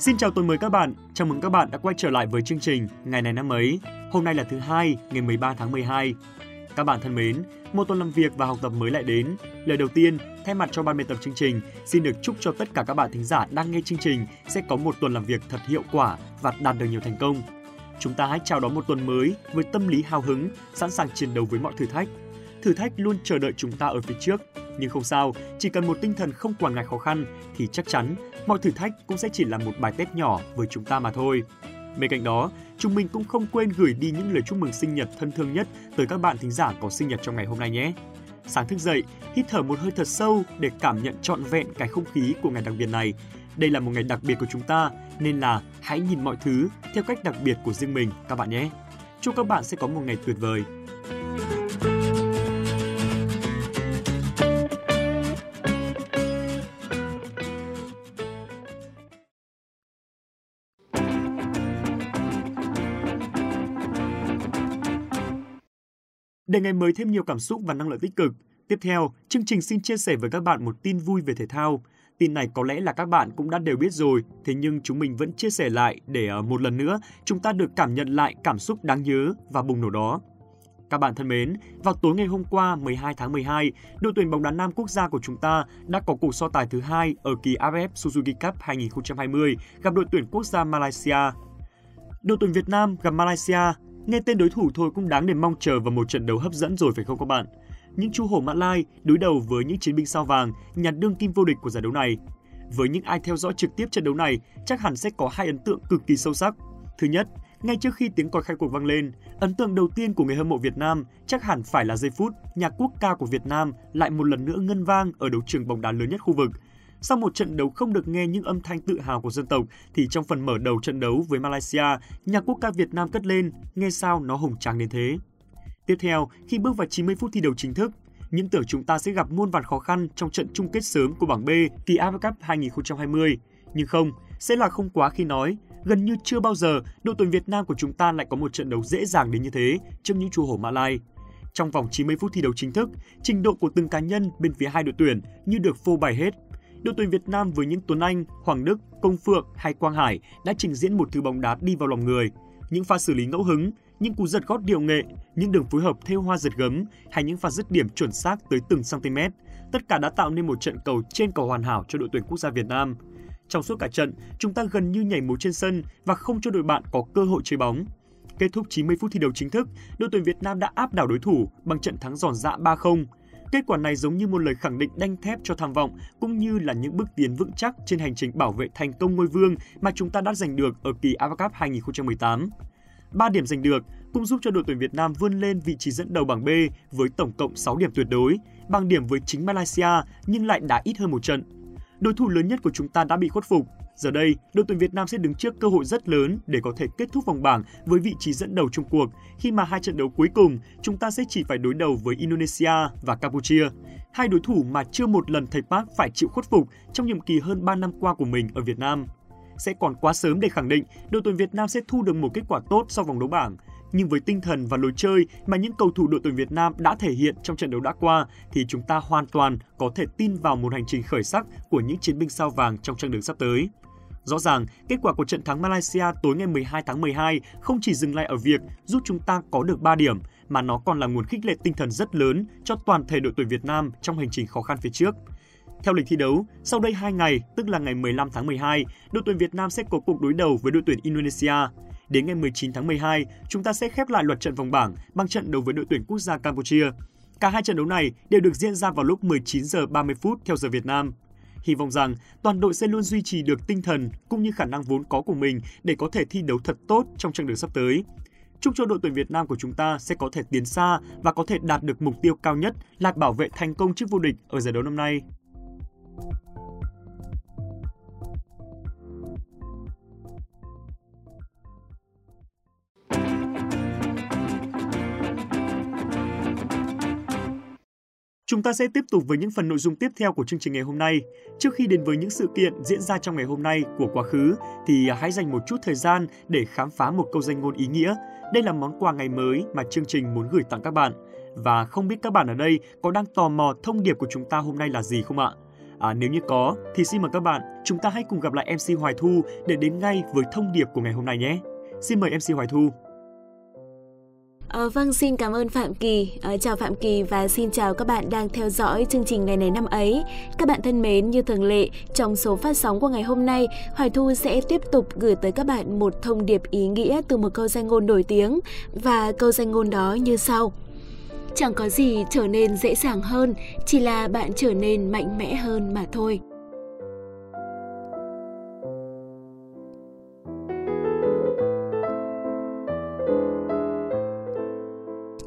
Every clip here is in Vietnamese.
Xin chào tuần mới các bạn, chào mừng các bạn đã quay trở lại với chương trình Ngày này năm ấy. Hôm nay là thứ hai, ngày 13 tháng 12. Các bạn thân mến, một tuần làm việc và học tập mới lại đến. Lời đầu tiên, thay mặt cho ban biên tập chương trình, xin được chúc cho tất cả các bạn thính giả đang nghe chương trình sẽ có một tuần làm việc thật hiệu quả và đạt được nhiều thành công. Chúng ta hãy chào đón một tuần mới với tâm lý hào hứng, sẵn sàng chiến đấu với mọi thử thách. Thử thách luôn chờ đợi chúng ta ở phía trước, nhưng không sao, chỉ cần một tinh thần không quản ngại khó khăn thì chắc chắn mọi thử thách cũng sẽ chỉ là một bài test nhỏ với chúng ta mà thôi. Bên cạnh đó, chúng mình cũng không quên gửi đi những lời chúc mừng sinh nhật thân thương nhất tới các bạn thính giả có sinh nhật trong ngày hôm nay nhé. Sáng thức dậy, hít thở một hơi thật sâu để cảm nhận trọn vẹn cái không khí của ngày đặc biệt này. Đây là một ngày đặc biệt của chúng ta, nên là hãy nhìn mọi thứ theo cách đặc biệt của riêng mình các bạn nhé. Chúc các bạn sẽ có một ngày tuyệt vời. Để ngày mới thêm nhiều cảm xúc và năng lượng tích cực, tiếp theo, chương trình xin chia sẻ với các bạn một tin vui về thể thao. Tin này có lẽ là các bạn cũng đã đều biết rồi, thế nhưng chúng mình vẫn chia sẻ lại để ờ, một lần nữa chúng ta được cảm nhận lại cảm xúc đáng nhớ và bùng nổ đó. Các bạn thân mến, vào tối ngày hôm qua 12 tháng 12, đội tuyển bóng đá nam quốc gia của chúng ta đã có cuộc so tài thứ hai ở kỳ AFF Suzuki Cup 2020 gặp đội tuyển quốc gia Malaysia. Đội tuyển Việt Nam gặp Malaysia Nghe tên đối thủ thôi cũng đáng để mong chờ vào một trận đấu hấp dẫn rồi phải không các bạn? Những chú hổ Mã Lai đối đầu với những chiến binh sao vàng nhặt đương kim vô địch của giải đấu này. Với những ai theo dõi trực tiếp trận đấu này, chắc hẳn sẽ có hai ấn tượng cực kỳ sâu sắc. Thứ nhất, ngay trước khi tiếng còi khai cuộc vang lên, ấn tượng đầu tiên của người hâm mộ Việt Nam chắc hẳn phải là giây phút nhạc quốc ca của Việt Nam lại một lần nữa ngân vang ở đấu trường bóng đá lớn nhất khu vực – sau một trận đấu không được nghe những âm thanh tự hào của dân tộc, thì trong phần mở đầu trận đấu với Malaysia, nhạc quốc ca Việt Nam cất lên, nghe sao nó hùng tráng đến thế. Tiếp theo, khi bước vào 90 phút thi đấu chính thức, những tưởng chúng ta sẽ gặp muôn vàn khó khăn trong trận chung kết sớm của bảng B kỳ AFF Cup 2020. Nhưng không, sẽ là không quá khi nói, gần như chưa bao giờ đội tuyển Việt Nam của chúng ta lại có một trận đấu dễ dàng đến như thế trước những chú hổ Mã Lai. Trong vòng 90 phút thi đấu chính thức, trình độ của từng cá nhân bên phía hai đội tuyển như được phô bày hết đội tuyển Việt Nam với những Tuấn Anh, Hoàng Đức, Công Phượng hay Quang Hải đã trình diễn một thứ bóng đá đi vào lòng người. Những pha xử lý ngẫu hứng, những cú giật gót điều nghệ, những đường phối hợp theo hoa giật gấm hay những pha dứt điểm chuẩn xác tới từng cm, tất cả đã tạo nên một trận cầu trên cầu hoàn hảo cho đội tuyển quốc gia Việt Nam. Trong suốt cả trận, chúng ta gần như nhảy múa trên sân và không cho đội bạn có cơ hội chơi bóng. Kết thúc 90 phút thi đấu chính thức, đội tuyển Việt Nam đã áp đảo đối thủ bằng trận thắng giòn dạ 3-0. Kết quả này giống như một lời khẳng định đanh thép cho tham vọng cũng như là những bước tiến vững chắc trên hành trình bảo vệ thành công ngôi vương mà chúng ta đã giành được ở kỳ AFF Cup 2018. 3 điểm giành được cũng giúp cho đội tuyển Việt Nam vươn lên vị trí dẫn đầu bảng B với tổng cộng 6 điểm tuyệt đối, bằng điểm với chính Malaysia nhưng lại đã ít hơn một trận. Đối thủ lớn nhất của chúng ta đã bị khuất phục Giờ đây, đội tuyển Việt Nam sẽ đứng trước cơ hội rất lớn để có thể kết thúc vòng bảng với vị trí dẫn đầu chung cuộc, khi mà hai trận đấu cuối cùng chúng ta sẽ chỉ phải đối đầu với Indonesia và Campuchia, hai đối thủ mà chưa một lần thầy Park phải chịu khuất phục trong nhiệm kỳ hơn 3 năm qua của mình ở Việt Nam. Sẽ còn quá sớm để khẳng định đội tuyển Việt Nam sẽ thu được một kết quả tốt sau vòng đấu bảng, nhưng với tinh thần và lối chơi mà những cầu thủ đội tuyển Việt Nam đã thể hiện trong trận đấu đã qua thì chúng ta hoàn toàn có thể tin vào một hành trình khởi sắc của những chiến binh sao vàng trong chặng đường sắp tới. Rõ ràng, kết quả của trận thắng Malaysia tối ngày 12 tháng 12 không chỉ dừng lại ở việc giúp chúng ta có được 3 điểm, mà nó còn là nguồn khích lệ tinh thần rất lớn cho toàn thể đội tuyển Việt Nam trong hành trình khó khăn phía trước. Theo lịch thi đấu, sau đây 2 ngày, tức là ngày 15 tháng 12, đội tuyển Việt Nam sẽ có cuộc đối đầu với đội tuyển Indonesia. Đến ngày 19 tháng 12, chúng ta sẽ khép lại loạt trận vòng bảng bằng trận đấu với đội tuyển quốc gia Campuchia. Cả hai trận đấu này đều được diễn ra vào lúc 19 giờ 30 phút theo giờ Việt Nam. Hy vọng rằng toàn đội sẽ luôn duy trì được tinh thần cũng như khả năng vốn có của mình để có thể thi đấu thật tốt trong chặng đường sắp tới. Chúc cho đội tuyển Việt Nam của chúng ta sẽ có thể tiến xa và có thể đạt được mục tiêu cao nhất là bảo vệ thành công chức vô địch ở giải đấu năm nay. Chúng ta sẽ tiếp tục với những phần nội dung tiếp theo của chương trình ngày hôm nay. Trước khi đến với những sự kiện diễn ra trong ngày hôm nay của quá khứ thì à, hãy dành một chút thời gian để khám phá một câu danh ngôn ý nghĩa. Đây là món quà ngày mới mà chương trình muốn gửi tặng các bạn. Và không biết các bạn ở đây có đang tò mò thông điệp của chúng ta hôm nay là gì không ạ? À, nếu như có thì xin mời các bạn chúng ta hãy cùng gặp lại MC Hoài Thu để đến ngay với thông điệp của ngày hôm nay nhé. Xin mời MC Hoài Thu. À, vâng, xin cảm ơn Phạm Kỳ. À, chào Phạm Kỳ và xin chào các bạn đang theo dõi chương trình ngày này năm ấy. Các bạn thân mến, như thường lệ, trong số phát sóng của ngày hôm nay, Hoài Thu sẽ tiếp tục gửi tới các bạn một thông điệp ý nghĩa từ một câu danh ngôn nổi tiếng và câu danh ngôn đó như sau. Chẳng có gì trở nên dễ dàng hơn, chỉ là bạn trở nên mạnh mẽ hơn mà thôi.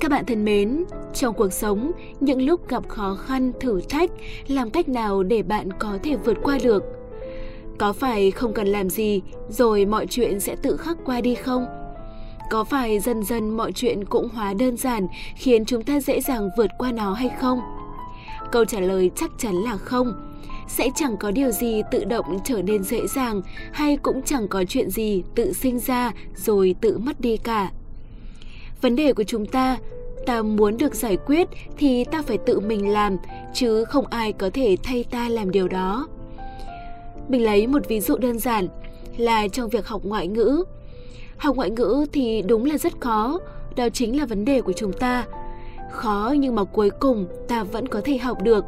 Các bạn thân mến, trong cuộc sống, những lúc gặp khó khăn, thử thách, làm cách nào để bạn có thể vượt qua được? Có phải không cần làm gì rồi mọi chuyện sẽ tự khắc qua đi không? Có phải dần dần mọi chuyện cũng hóa đơn giản khiến chúng ta dễ dàng vượt qua nó hay không? Câu trả lời chắc chắn là không. Sẽ chẳng có điều gì tự động trở nên dễ dàng hay cũng chẳng có chuyện gì tự sinh ra rồi tự mất đi cả. Vấn đề của chúng ta ta muốn được giải quyết thì ta phải tự mình làm, chứ không ai có thể thay ta làm điều đó. Mình lấy một ví dụ đơn giản là trong việc học ngoại ngữ. Học ngoại ngữ thì đúng là rất khó, đó chính là vấn đề của chúng ta. Khó nhưng mà cuối cùng ta vẫn có thể học được.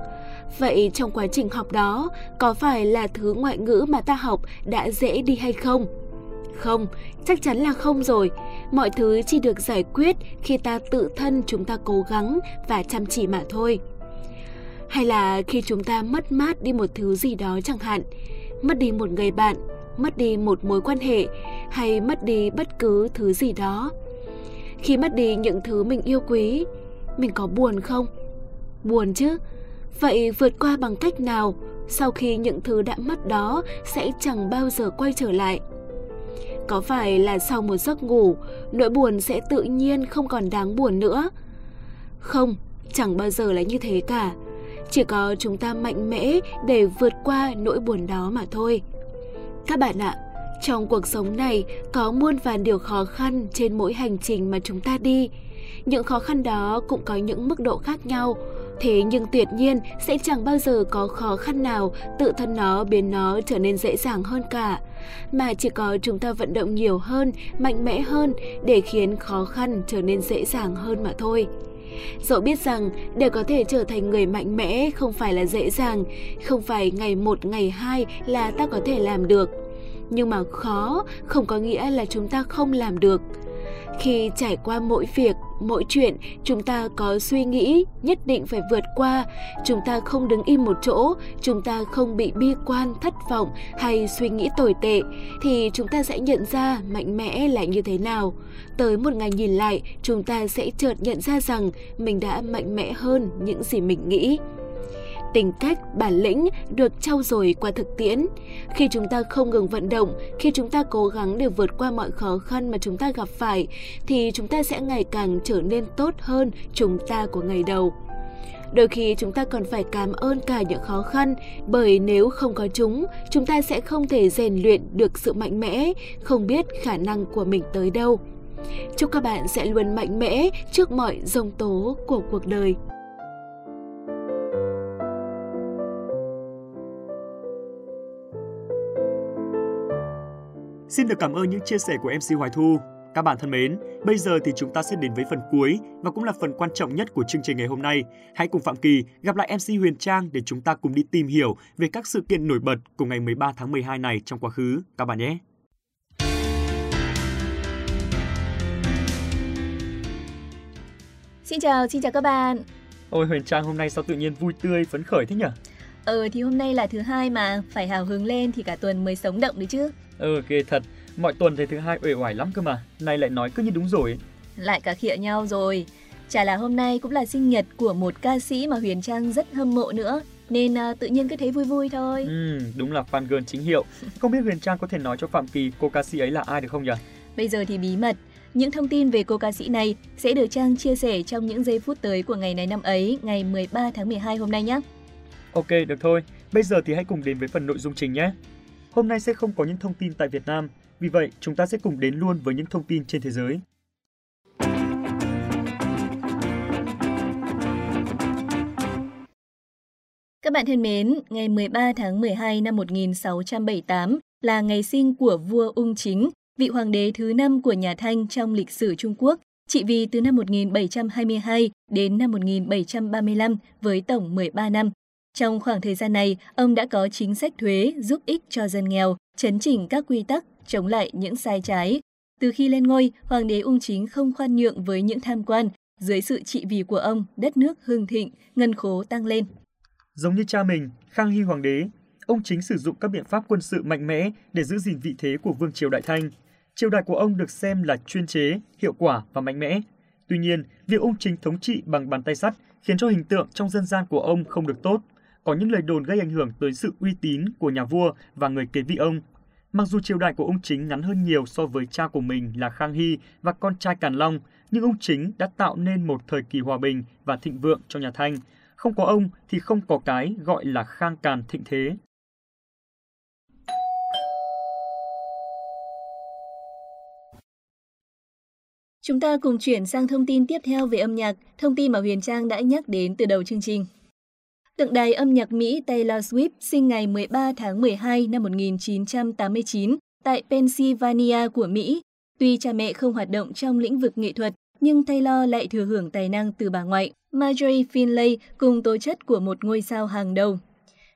Vậy trong quá trình học đó, có phải là thứ ngoại ngữ mà ta học đã dễ đi hay không? Không, chắc chắn là không rồi. Mọi thứ chỉ được giải quyết khi ta tự thân chúng ta cố gắng và chăm chỉ mà thôi. Hay là khi chúng ta mất mát đi một thứ gì đó chẳng hạn, mất đi một người bạn, mất đi một mối quan hệ hay mất đi bất cứ thứ gì đó. Khi mất đi những thứ mình yêu quý, mình có buồn không? Buồn chứ. Vậy vượt qua bằng cách nào sau khi những thứ đã mất đó sẽ chẳng bao giờ quay trở lại? Có phải là sau một giấc ngủ, nỗi buồn sẽ tự nhiên không còn đáng buồn nữa? Không, chẳng bao giờ là như thế cả. Chỉ có chúng ta mạnh mẽ để vượt qua nỗi buồn đó mà thôi. Các bạn ạ, trong cuộc sống này có muôn vàn điều khó khăn trên mỗi hành trình mà chúng ta đi. Những khó khăn đó cũng có những mức độ khác nhau, Thế nhưng tuyệt nhiên sẽ chẳng bao giờ có khó khăn nào tự thân nó biến nó trở nên dễ dàng hơn cả. Mà chỉ có chúng ta vận động nhiều hơn, mạnh mẽ hơn để khiến khó khăn trở nên dễ dàng hơn mà thôi. Dẫu biết rằng để có thể trở thành người mạnh mẽ không phải là dễ dàng, không phải ngày một ngày hai là ta có thể làm được. Nhưng mà khó không có nghĩa là chúng ta không làm được. Khi trải qua mỗi việc, mỗi chuyện, chúng ta có suy nghĩ nhất định phải vượt qua, chúng ta không đứng im một chỗ, chúng ta không bị bi quan, thất vọng hay suy nghĩ tồi tệ thì chúng ta sẽ nhận ra mạnh mẽ là như thế nào. Tới một ngày nhìn lại, chúng ta sẽ chợt nhận ra rằng mình đã mạnh mẽ hơn những gì mình nghĩ tình cách, bản lĩnh được trau dồi qua thực tiễn. Khi chúng ta không ngừng vận động, khi chúng ta cố gắng để vượt qua mọi khó khăn mà chúng ta gặp phải, thì chúng ta sẽ ngày càng trở nên tốt hơn chúng ta của ngày đầu. Đôi khi chúng ta còn phải cảm ơn cả những khó khăn, bởi nếu không có chúng, chúng ta sẽ không thể rèn luyện được sự mạnh mẽ, không biết khả năng của mình tới đâu. Chúc các bạn sẽ luôn mạnh mẽ trước mọi dông tố của cuộc đời. Xin được cảm ơn những chia sẻ của MC Hoài Thu. Các bạn thân mến, bây giờ thì chúng ta sẽ đến với phần cuối và cũng là phần quan trọng nhất của chương trình ngày hôm nay. Hãy cùng Phạm Kỳ gặp lại MC Huyền Trang để chúng ta cùng đi tìm hiểu về các sự kiện nổi bật của ngày 13 tháng 12 này trong quá khứ. Các bạn nhé! Xin chào, xin chào các bạn. Ôi Huyền Trang hôm nay sao tự nhiên vui tươi, phấn khởi thế nhỉ? Ờ thì hôm nay là thứ hai mà, phải hào hứng lên thì cả tuần mới sống động đấy chứ. Ừ ghê thật, mọi tuần thấy thứ hai uể oải lắm cơ mà, nay lại nói cứ như đúng rồi. Lại cả khịa nhau rồi. Chả là hôm nay cũng là sinh nhật của một ca sĩ mà Huyền Trang rất hâm mộ nữa, nên uh, tự nhiên cứ thấy vui vui thôi. Ừ, đúng là fan girl chính hiệu. Không biết Huyền Trang có thể nói cho Phạm Kỳ cô ca sĩ ấy là ai được không nhỉ? Bây giờ thì bí mật. Những thông tin về cô ca sĩ này sẽ được Trang chia sẻ trong những giây phút tới của ngày này năm ấy, ngày 13 tháng 12 hôm nay nhé. Ok, được thôi. Bây giờ thì hãy cùng đến với phần nội dung chính nhé. Hôm nay sẽ không có những thông tin tại Việt Nam, vì vậy chúng ta sẽ cùng đến luôn với những thông tin trên thế giới. Các bạn thân mến, ngày 13 tháng 12 năm 1678 là ngày sinh của vua Ung Chính, vị hoàng đế thứ năm của nhà Thanh trong lịch sử Trung Quốc, trị vì từ năm 1722 đến năm 1735 với tổng 13 năm. Trong khoảng thời gian này, ông đã có chính sách thuế giúp ích cho dân nghèo, chấn chỉnh các quy tắc, chống lại những sai trái. Từ khi lên ngôi, hoàng đế ung chính không khoan nhượng với những tham quan. Dưới sự trị vì của ông, đất nước hưng thịnh, ngân khố tăng lên. Giống như cha mình, Khang Hy hoàng đế, ông chính sử dụng các biện pháp quân sự mạnh mẽ để giữ gìn vị thế của vương triều Đại Thanh. Triều đại của ông được xem là chuyên chế, hiệu quả và mạnh mẽ. Tuy nhiên, việc ông chính thống trị bằng bàn tay sắt khiến cho hình tượng trong dân gian của ông không được tốt. Có những lời đồn gây ảnh hưởng tới sự uy tín của nhà vua và người kế vị ông. Mặc dù triều đại của ông chính ngắn hơn nhiều so với cha của mình là Khang Hy và con trai Càn Long, nhưng ông chính đã tạo nên một thời kỳ hòa bình và thịnh vượng cho nhà Thanh. Không có ông thì không có cái gọi là khang càn thịnh thế. Chúng ta cùng chuyển sang thông tin tiếp theo về âm nhạc, thông tin mà Huyền Trang đã nhắc đến từ đầu chương trình. Tượng đài âm nhạc Mỹ Taylor Swift sinh ngày 13 tháng 12 năm 1989 tại Pennsylvania của Mỹ. Tuy cha mẹ không hoạt động trong lĩnh vực nghệ thuật, nhưng Taylor lại thừa hưởng tài năng từ bà ngoại, Marjorie Finlay, cùng tố chất của một ngôi sao hàng đầu.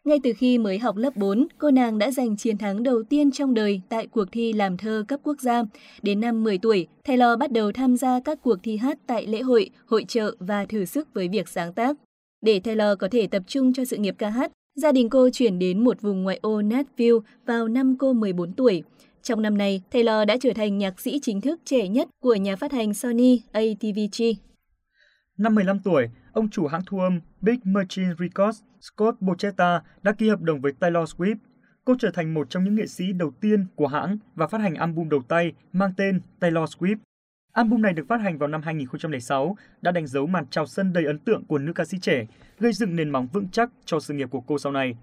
Ngay từ khi mới học lớp 4, cô nàng đã giành chiến thắng đầu tiên trong đời tại cuộc thi làm thơ cấp quốc gia. Đến năm 10 tuổi, Taylor bắt đầu tham gia các cuộc thi hát tại lễ hội, hội trợ và thử sức với việc sáng tác. Để Taylor có thể tập trung cho sự nghiệp ca hát, gia đình cô chuyển đến một vùng ngoại ô Nashville vào năm cô 14 tuổi. Trong năm này, Taylor đã trở thành nhạc sĩ chính thức trẻ nhất của nhà phát hành Sony ATVG. Năm 15 tuổi, ông chủ hãng thu âm Big Machine Records Scott Borchetta đã ký hợp đồng với Taylor Swift. Cô trở thành một trong những nghệ sĩ đầu tiên của hãng và phát hành album đầu tay mang tên Taylor Swift. Album này được phát hành vào năm 2006, đã đánh dấu màn chào sân đầy ấn tượng của nữ ca sĩ trẻ, gây dựng nền móng vững chắc cho sự nghiệp của cô sau này.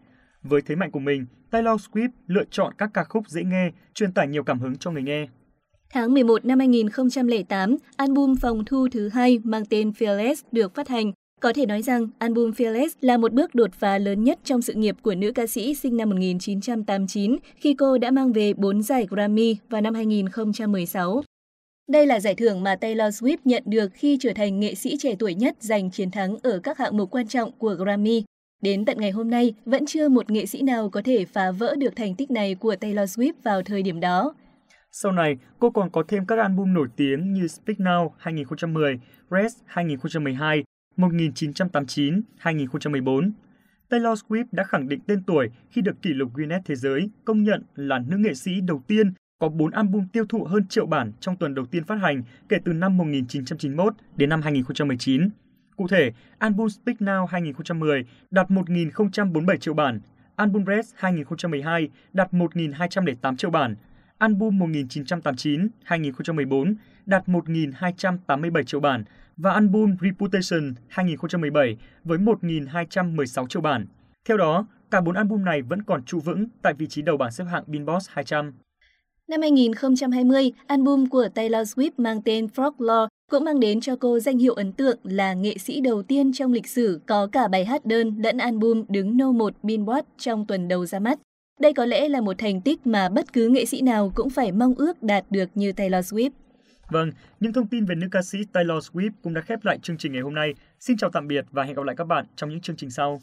Với thế mạnh của mình, Taylor Swift lựa chọn các ca khúc dễ nghe, truyền tải nhiều cảm hứng cho người nghe. Tháng 11 năm 2008, album phòng thu thứ hai mang tên Fearless được phát hành. Có thể nói rằng, album Fearless là một bước đột phá lớn nhất trong sự nghiệp của nữ ca sĩ sinh năm 1989 khi cô đã mang về 4 giải Grammy vào năm 2016. Đây là giải thưởng mà Taylor Swift nhận được khi trở thành nghệ sĩ trẻ tuổi nhất giành chiến thắng ở các hạng mục quan trọng của Grammy. Đến tận ngày hôm nay, vẫn chưa một nghệ sĩ nào có thể phá vỡ được thành tích này của Taylor Swift vào thời điểm đó. Sau này, cô còn có thêm các album nổi tiếng như Speak Now 2010, Rest 2012, 1989, 2014. Taylor Swift đã khẳng định tên tuổi khi được kỷ lục Guinness Thế giới công nhận là nữ nghệ sĩ đầu tiên có 4 album tiêu thụ hơn triệu bản trong tuần đầu tiên phát hành kể từ năm 1991 đến năm 2019. Cụ thể, album Speak Now 2010 đạt 1.047 triệu bản, album Red 2012 đạt 1.208 triệu bản, album 1989-2014 đạt 1.287 triệu bản và album Reputation 2017 với 1.216 triệu bản. Theo đó, cả bốn album này vẫn còn trụ vững tại vị trí đầu bảng xếp hạng Billboard 200. Năm 2020, album của Taylor Swift mang tên Folklore cũng mang đến cho cô danh hiệu ấn tượng là nghệ sĩ đầu tiên trong lịch sử có cả bài hát đơn lẫn album đứng No. 1 Billboard trong tuần đầu ra mắt. Đây có lẽ là một thành tích mà bất cứ nghệ sĩ nào cũng phải mong ước đạt được như Taylor Swift. Vâng, những thông tin về nữ ca sĩ Taylor Swift cũng đã khép lại chương trình ngày hôm nay. Xin chào tạm biệt và hẹn gặp lại các bạn trong những chương trình sau.